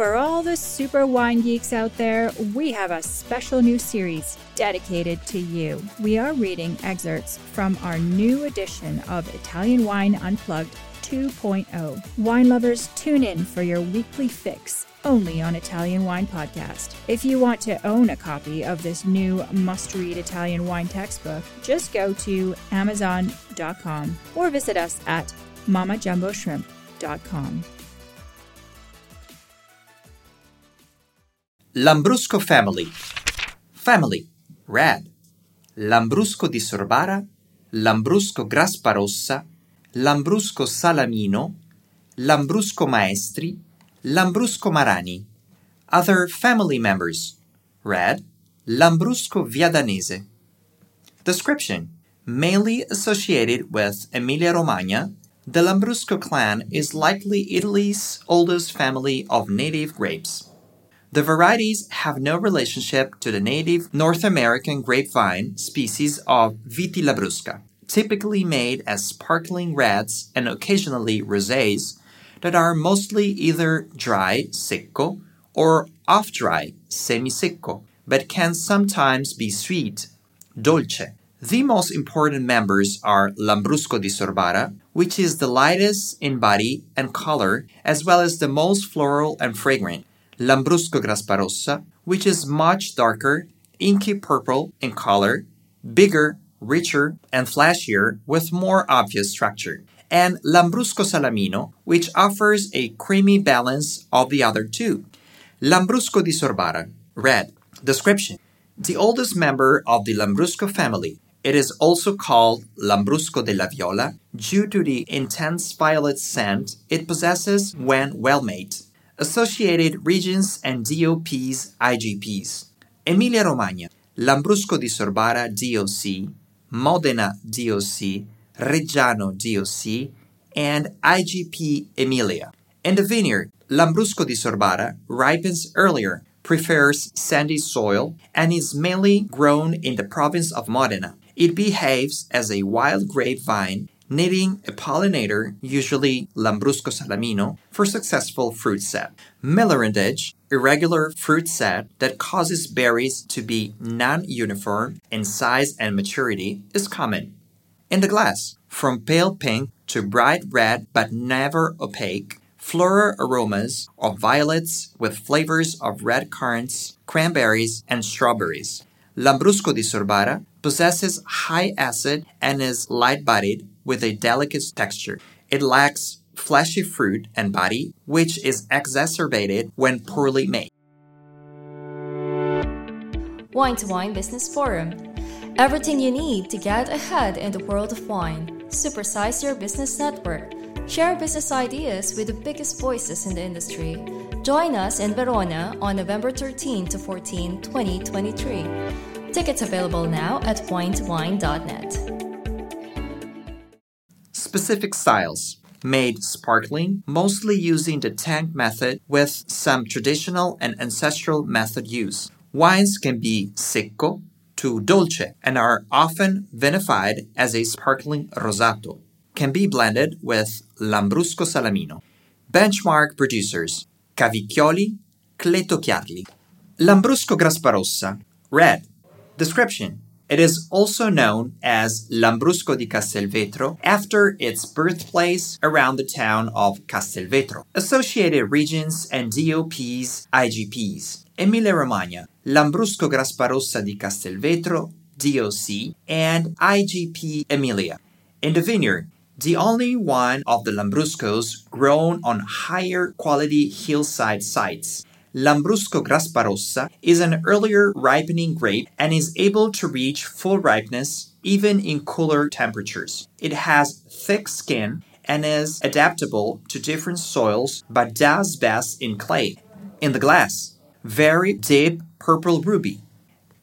For all the super wine geeks out there, we have a special new series dedicated to you. We are reading excerpts from our new edition of Italian Wine Unplugged 2.0. Wine lovers, tune in for your weekly fix only on Italian Wine Podcast. If you want to own a copy of this new must read Italian wine textbook, just go to Amazon.com or visit us at mammajumboshrimp.com. Lambrusco family. Family. Red. Lambrusco di Sorbara, Lambrusco Grasparossa, Lambrusco Salamino, Lambrusco Maestri, Lambrusco Marani. Other family members. Red. Lambrusco Viadanese. Description. Mainly associated with Emilia-Romagna, the Lambrusco clan is likely Italy's oldest family of native grapes. The varieties have no relationship to the native North American grapevine species of Vitis labrusca, typically made as sparkling reds and occasionally rosés that are mostly either dry, secco, or off dry, semi-secco, but can sometimes be sweet, dolce. The most important members are Lambrusco di Sorbara, which is the lightest in body and color, as well as the most floral and fragrant. Lambrusco Grasparossa, which is much darker, inky purple in color, bigger, richer, and flashier with more obvious structure. And Lambrusco Salamino, which offers a creamy balance of the other two. Lambrusco di Sorbara, red. Description The oldest member of the Lambrusco family. It is also called Lambrusco della Viola due to the intense violet scent it possesses when well made. Associated regions and DOPs IGPs. Emilia Romagna, Lambrusco di Sorbara DOC, Modena DOC, Reggiano DOC, and IGP Emilia. In the vineyard, Lambrusco di Sorbara ripens earlier, prefers sandy soil, and is mainly grown in the province of Modena. It behaves as a wild grapevine needing a pollinator, usually Lambrusco salamino, for successful fruit set. Millerandage, irregular fruit set that causes berries to be non-uniform in size and maturity, is common. In the glass, from pale pink to bright red but never opaque, floral aromas of violets with flavors of red currants, cranberries, and strawberries. Lambrusco di Sorbara possesses high acid and is light bodied with a delicate texture. It lacks fleshy fruit and body, which is exacerbated when poorly made. Wine to Wine Business Forum. Everything you need to get ahead in the world of wine. Supersize your business network. Share business ideas with the biggest voices in the industry. Join us in Verona on November 13 to 14, 2023. Tickets available now at wine2wine.net. Specific styles made sparkling, mostly using the tank method with some traditional and ancestral method use. Wines can be secco to dolce and are often vinified as a sparkling rosato. Can be blended with Lambrusco Salamino. Benchmark producers Cavicchioli, Cleto Chiarli. Lambrusco Grasparossa, red. Description it is also known as Lambrusco di Castelvetro after its birthplace around the town of Castelvetro. Associated regions and DOPs, IGPs. Emilia Romagna, Lambrusco Grasparossa di Castelvetro, DOC, and IGP Emilia. In the vineyard, the only one of the Lambruscos grown on higher quality hillside sites. Lambrusco Grasparossa is an earlier ripening grape and is able to reach full ripeness even in cooler temperatures. It has thick skin and is adaptable to different soils but does best in clay. In the glass, very deep purple ruby.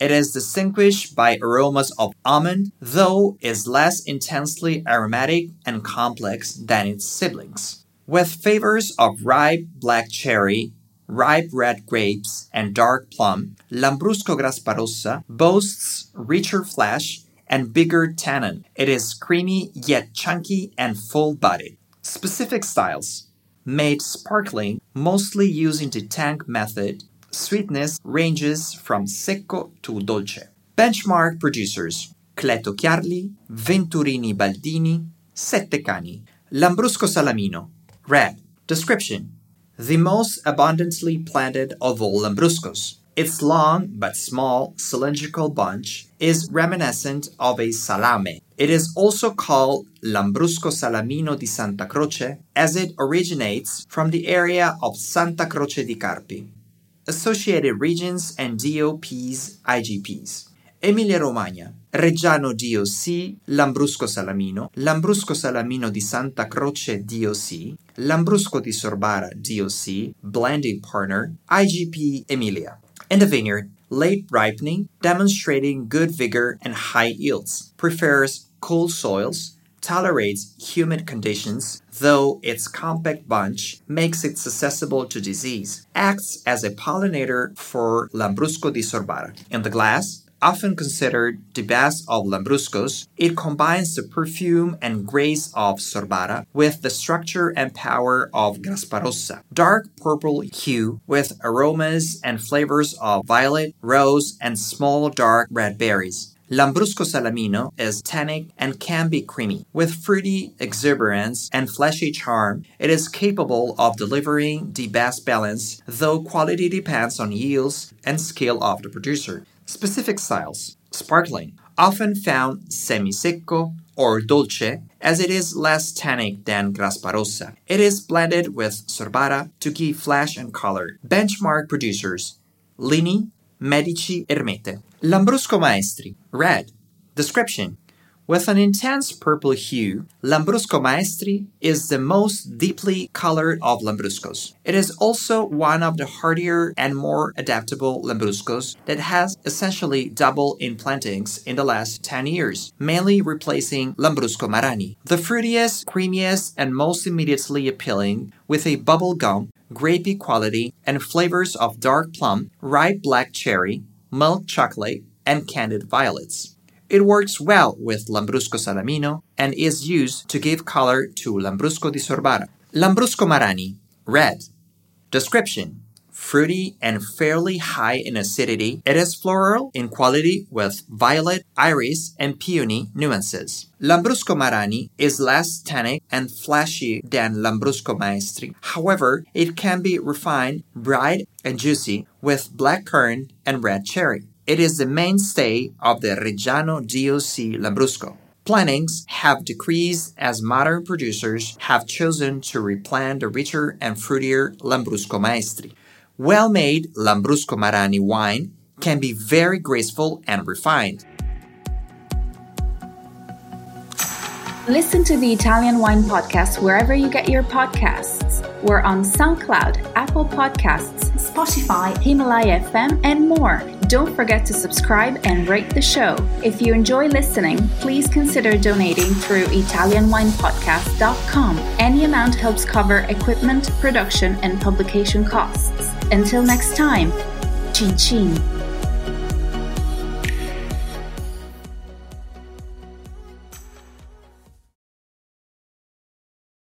It is distinguished by aromas of almond, though is less intensely aromatic and complex than its siblings. With flavors of ripe black cherry, ripe red grapes, and dark plum, Lambrusco Grasparossa boasts richer flesh and bigger tannin. It is creamy yet chunky and full bodied. Specific styles made sparkling, mostly using the tank method, sweetness ranges from secco to dolce. Benchmark producers Cleto Chiarli, Venturini Baldini, Sette Cani, Lambrusco Salamino, Red. Description The most abundantly planted of all Lambruscos. Its long but small cylindrical bunch is reminiscent of a salame. It is also called Lambrusco Salamino di Santa Croce as it originates from the area of Santa Croce di Carpi associated regions and DOPs, IGPs. Emilia Romagna, Reggiano DOC, Lambrusco Salamino, Lambrusco Salamino di Santa Croce DOC, Lambrusco di Sorbara DOC, blending partner, IGP Emilia. In the vineyard, late ripening, demonstrating good vigor and high yields, prefers cool soils, tolerates humid conditions, though its compact bunch makes it susceptible to disease, acts as a pollinator for Lambrusco di Sorbara. In the glass, often considered the best of Lambruscos, it combines the perfume and grace of Sorbara with the structure and power of Grasparossa. Dark purple hue with aromas and flavors of violet, rose, and small dark red berries. Lambrusco Salamino is tannic and can be creamy. With fruity exuberance and fleshy charm, it is capable of delivering the best balance, though quality depends on yields and skill of the producer. Specific styles Sparkling, often found semi secco or dolce, as it is less tannic than Grasparossa. It is blended with Sorbara to give flash and color. Benchmark producers Lini, Medici Ermete. Lambrusco Maestri, red. Description with an intense purple hue, Lambrusco Maestri is the most deeply colored of Lambruscos. It is also one of the hardier and more adaptable Lambruscos that has essentially doubled in plantings in the last 10 years, mainly replacing Lambrusco Marani. The fruitiest, creamiest, and most immediately appealing with a bubble gum, grapey quality, and flavors of dark plum, ripe black cherry, milk chocolate, and candied violets. It works well with Lambrusco Salamino and is used to give color to Lambrusco di Sorbara. Lambrusco Marani, red. Description fruity and fairly high in acidity. It is floral in quality with violet, iris, and peony nuances. Lambrusco Marani is less tannic and flashy than Lambrusco Maestri. However, it can be refined, bright, and juicy with black currant and red cherry. It is the mainstay of the Reggiano DOC Lambrusco. Plantings have decreased as modern producers have chosen to replant the richer and fruitier Lambrusco Maestri. Well made Lambrusco Marani wine can be very graceful and refined. Listen to the Italian Wine Podcast wherever you get your podcasts. We're on SoundCloud, Apple Podcasts, Spotify, Himalaya FM, and more. Don't forget to subscribe and rate the show. If you enjoy listening, please consider donating through ItalianWinePodcast.com. Any amount helps cover equipment, production, and publication costs. Until next time, chin.